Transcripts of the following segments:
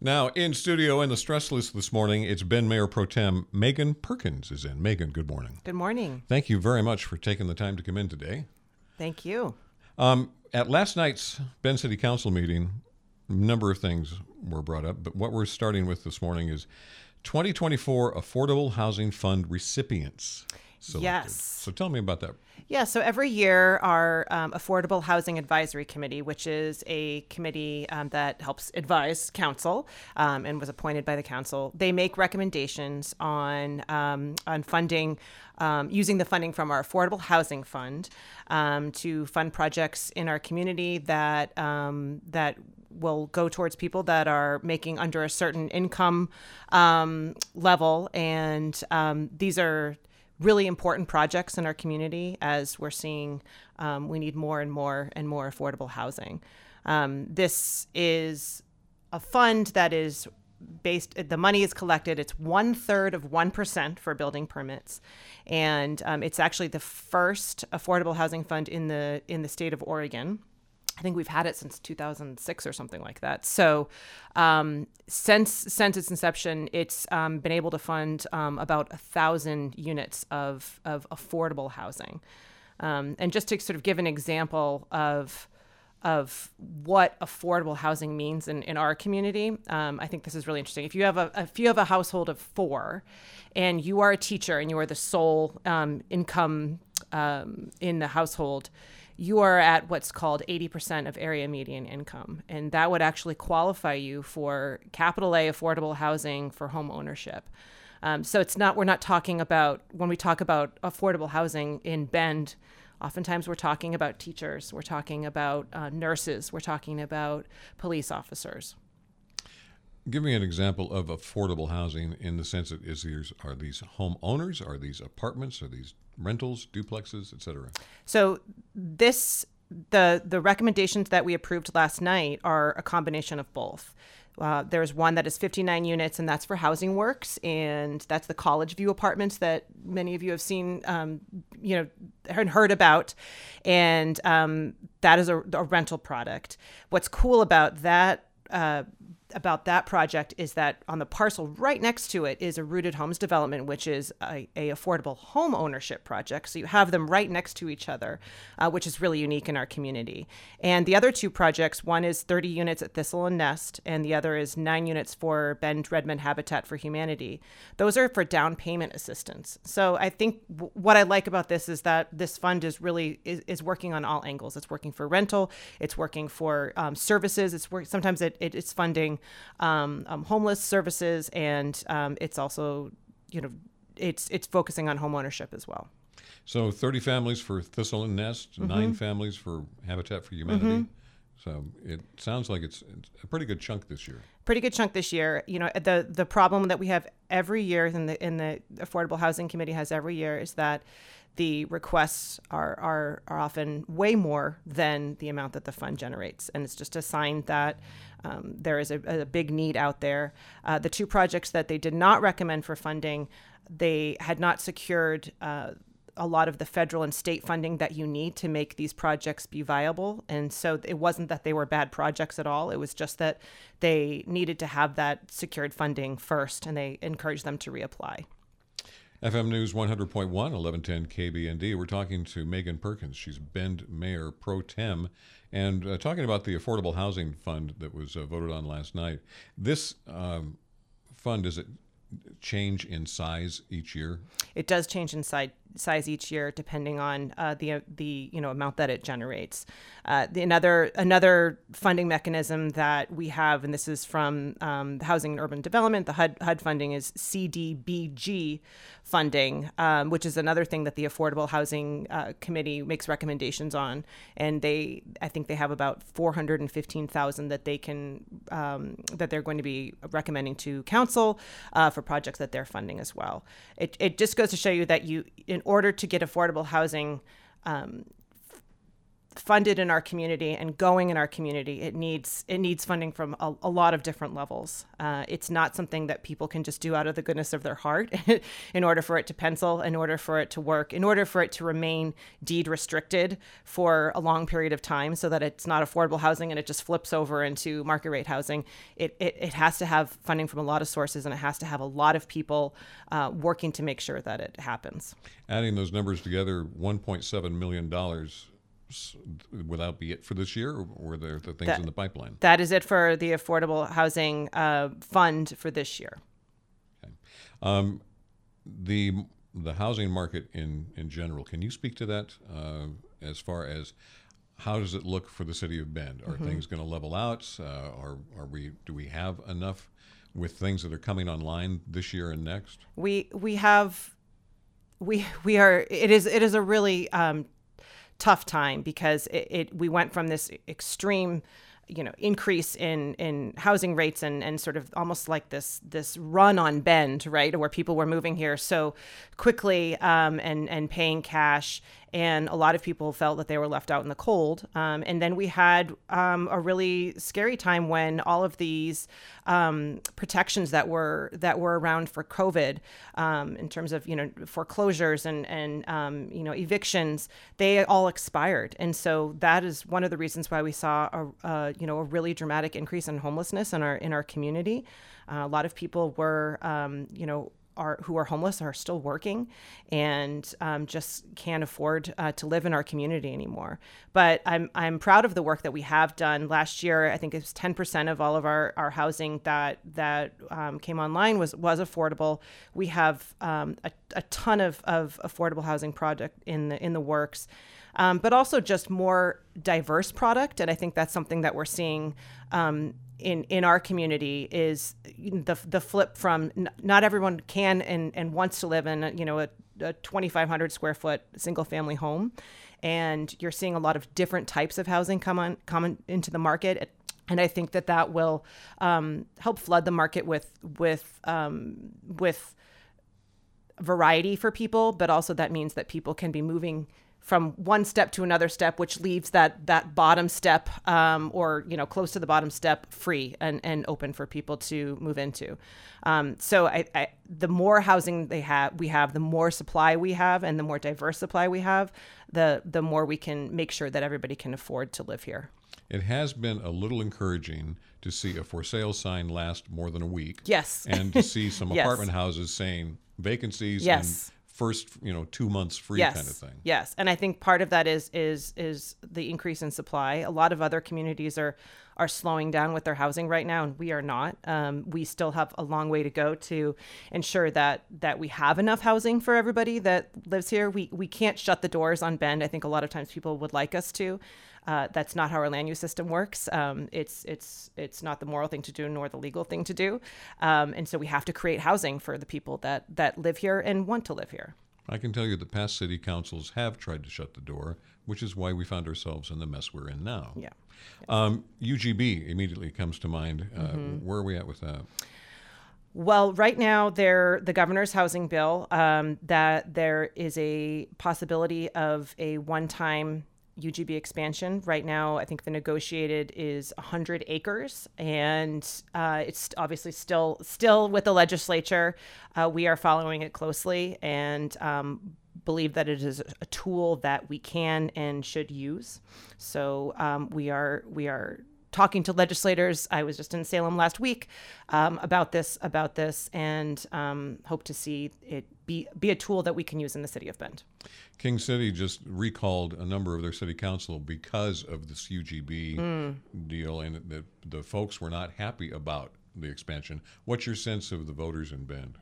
Now, in studio in the stress list this morning, it's Bend Mayor Pro Tem Megan Perkins is in. Megan, good morning. Good morning. Thank you very much for taking the time to come in today. Thank you. Um, at last night's Bend City Council meeting, a number of things were brought up, but what we're starting with this morning is 2024 Affordable Housing Fund recipients. Selected. Yes. So tell me about that. Yeah, so every year, our um, Affordable Housing Advisory Committee, which is a committee um, that helps advise council um, and was appointed by the council, they make recommendations on um, on funding. Um, using the funding from our affordable housing fund um, to fund projects in our community that that will go towards people that are making under a certain income level, and these are really important projects in our community as we're seeing um, we need more and more and more affordable housing. Um, this is a fund that is based the money is collected it's one third of 1% for building permits and um, it's actually the first affordable housing fund in the in the state of oregon I think we've had it since 2006 or something like that. So, um, since since its inception, it's um, been able to fund um, about a thousand units of of affordable housing. Um, and just to sort of give an example of of what affordable housing means in, in our community, um, I think this is really interesting. If you have a if you have a household of four, and you are a teacher and you are the sole um, income in the household you are at what's called 80% of area median income. And that would actually qualify you for capital A affordable housing for home ownership. Um, so it's not, we're not talking about, when we talk about affordable housing in Bend, oftentimes we're talking about teachers, we're talking about uh, nurses, we're talking about police officers. Give me an example of affordable housing in the sense that is these are these homeowners, are these apartments, are these rentals, duplexes, etc. So this the the recommendations that we approved last night are a combination of both. Uh, there's one that is 59 units, and that's for Housing Works, and that's the College View apartments that many of you have seen, um, you know, and heard about, and um, that is a, a, rental product. What's cool about that uh, about that project is that on the parcel right next to it is a rooted homes development which is a, a affordable home ownership project. So you have them right next to each other uh, which is really unique in our community. And the other two projects one is 30 units at thistle and nest and the other is nine units for bend redmond habitat for humanity. Those are for down payment assistance. So i think w- what i like about this is that this fund is really is, is working on all angles. It's working for rental it's working for um, services it's work sometimes it, it, it's funding um, um, homeless services, and um, it's also, you know, it's it's focusing on homeownership as well. So 30 families for Thistle and Nest, mm-hmm. nine families for Habitat for Humanity. Mm-hmm. So it sounds like it's, it's, a pretty good chunk this year. Pretty good chunk this year. You know, the the problem that we have every year in the in the Affordable Housing Committee has every year is that the requests are are are often way more than the amount that the fund generates, and it's just a sign that um, there is a, a, big need out there. Uh, the two projects that they did not recommend for funding, they had not secured. Uh, a lot of the federal and state funding that you need to make these projects be viable. And so it wasn't that they were bad projects at all. It was just that they needed to have that secured funding first, and they encouraged them to reapply. FM News 100.1, 1110 KBND. We're talking to Megan Perkins. She's Bend Mayor Pro Tem and uh, talking about the Affordable Housing Fund that was uh, voted on last night. This um, fund, does it change in size each year? It does change in size size each year depending on uh, the the you know amount that it generates. Uh, the, another another funding mechanism that we have, and this is from um, Housing and Urban Development, the HUD, HUD funding is CDBG funding, um, which is another thing that the Affordable Housing uh, Committee makes recommendations on, and they I think they have about four hundred and fifteen thousand that they can um, that they're going to be recommending to council uh, for projects that they're funding as well. It it just goes to show you that you in order to get affordable housing um, funded in our community and going in our community, it needs it needs funding from a, a lot of different levels. Uh, it's not something that people can just do out of the goodness of their heart in order for it to pencil, in order for it to work, in order for it to remain deed restricted for a long period of time, so that it's not affordable housing and it just flips over into market rate housing. It it, it has to have funding from a lot of sources and it has to have a lot of people uh, working to make sure that it happens. Adding those numbers together, 1.7 million dollars would that be it for this year, or were there the things That- in the pipeline? That is it for the affordable housing uh, fund for this year. Um, the the housing market in in general. Can you speak to that uh, as far as how does it look for the city of Bend? Are things going to level out? Uh, are are we do we have enough with things that are coming online this year and next? we we have we we are it is it is a really um, tough time because it, it we went from this extreme you know increase in in housing rates and and sort of almost like this this run on bend right where people were moving here so quickly um, and and paying cash and a lot of people felt that they were left out in the cold um, and then we had um, a really scary time when all of these um, protections that were that were around for COVID um, in terms of you know foreclosures and and um, you know evictions they all expired and so that is one of the reasons why we saw a, a you know a really dramatic increase in homelessness in our in our community. Uh, a lot of people were um, you know are who are homeless are still working and um, just can't afford uh, to live in our community anymore. But I'm I'm proud of the work that we have done. Last year, I think it was 10% of all of our, our housing that that um, came online was was affordable. We have um, a, a ton of, of affordable housing project in the in the works. Um, but also just more diverse product, and I think that's something that we're seeing um, in in our community is the the flip from n- not everyone can and and wants to live in you know a, a 2,500 square foot single family home, and you're seeing a lot of different types of housing come on come into the market. And I think that that will um, help flood the market with with um, with variety for people, but also that means that people can be moving from one step to another step, which leaves that that bottom step um, or you know close to the bottom step free and, and open for people to move into. Um, so I, I, the more housing they have, we have, the more supply we have, and the more diverse supply we have, the the more we can make sure that everybody can afford to live here. It has been a little encouraging to see a for sale sign last more than a week. Yes. and to see some Yes. apartment houses saying vacancies Yes. First, you know, two months free yes. kind of thing. Yes, and I think part of that is is is the increase in supply. A lot of other communities are are slowing down with their housing right now, and we are not. Um, we still have a long way to go to ensure that that we have enough housing for everybody that lives here. We we can't shut the doors on Bend. I think a lot of times people would like us to. Uh, that's not how our land use system works. Um, it's it's it's not the moral thing to do, nor the legal thing to do, um, and so we have to create housing for the people that that live here and want to live here. I can tell you the past city councils have tried to shut the door, which is why we found ourselves in the mess we're in now. Yeah. Um, UGB immediately comes to mind. Uh, Mm-hmm. Where are we at with that? Well, right now, there the governor's housing bill um, that there is a possibility of a one-time UGB expansion. Right now, I think the negotiated is 100 acres, and uh, it's obviously still still with the legislature. Uh, we are following it closely and um, believe that it is a tool that we can and should use. So um, we are we are talking to legislators. I was just in Salem last week um, about this about this, and um, hope to see it be be a tool that we can use in the city of Bend. King City just recalled a number of their city council because of this UGB Hmm. deal, and the, the folks were not happy about the expansion. What's your sense of the voters in Bend?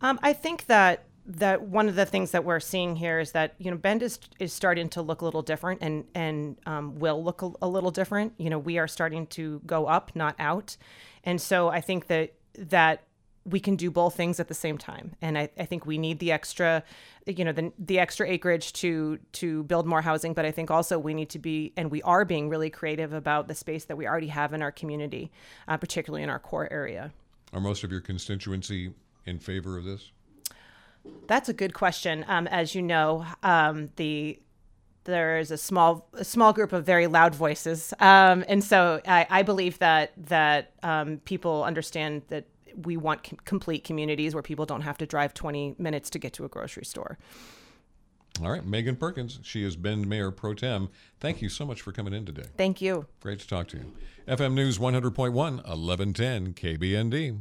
Um, I think that that one of the things that we're seeing here is that you know Bend is is starting to look a little different and and um, will look a, a little different. You know, we are starting to go up, not out, and so I think that that we can do both things at the same time. And I, I think we need the extra, you know, the the extra acreage to to build more housing. But I think also we need to be, and we are being really creative about the space that we already have in our community, uh, particularly in our core area. Are most of your constituency in favor of this? That's a good question. Um, as you know, um, the there is a small a small group of very loud voices, um, and so I, I believe that that um, people understand that we want com- complete communities where people don't have to drive 20 minutes to get to a grocery store. All right, Megan Perkins. She is Bend Mayor Pro Tem. Thank you so much for coming in today. Thank you. Great to talk to you. FM News 100.1, 1110 KBND.